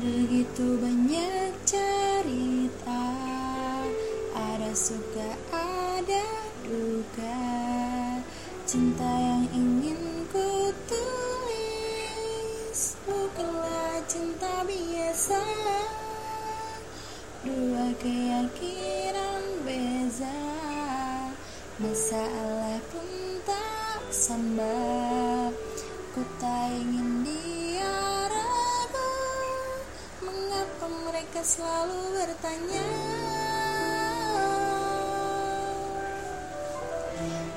Begitu banyak cerita Ada suka, ada duka. Cinta yang ingin ku tulis Bukanlah cinta biasa. Dua keyakinan beza Masalah pun tak sama Ku tak ingin dia Mengapa mereka selalu bertanya?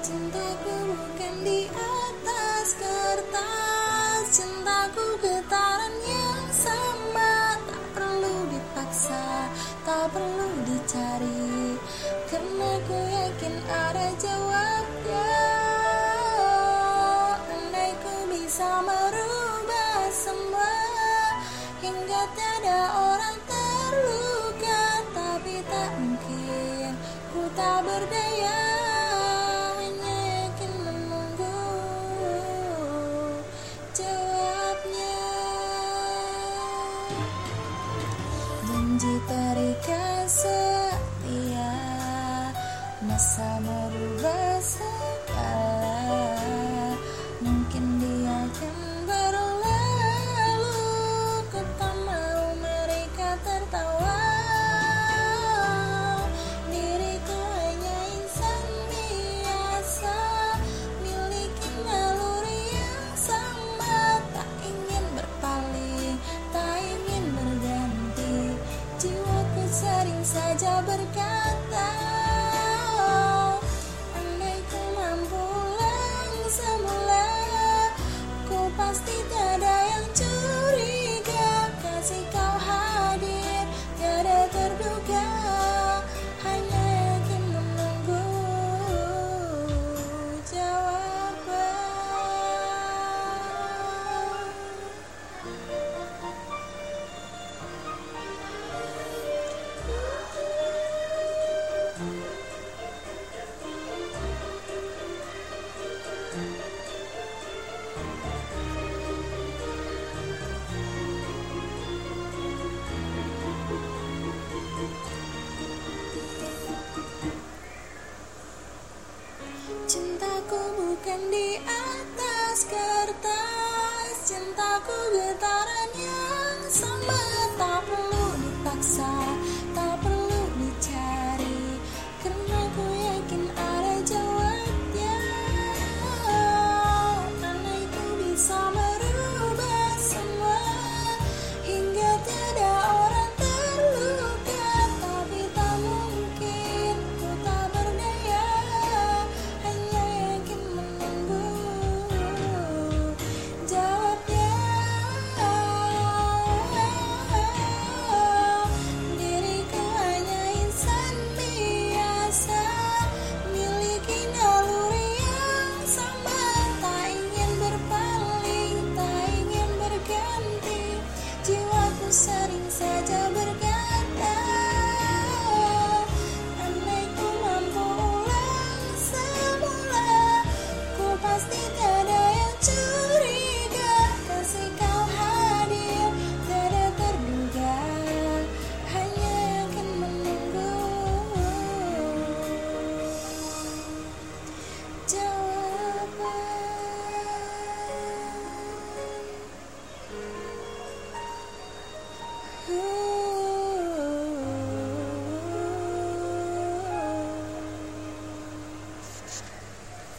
Cintaku bukan di atas kertas. Cintaku getaran yang sama. Tak perlu dipaksa Tak perlu dicari. Karena ku yakin ada jawabnya. Andai ku bisa merubah Hingga tiada orang terluka Tapi tak mungkin Ku tak berdaya Hanya yakin menunggu Jawabnya. Janji terikat setia Masa merubah segala saja berkata Andai ku mampu semula Ku pasti tiada Cintaku bukan di atas kertas. Cintaku getaran yang sama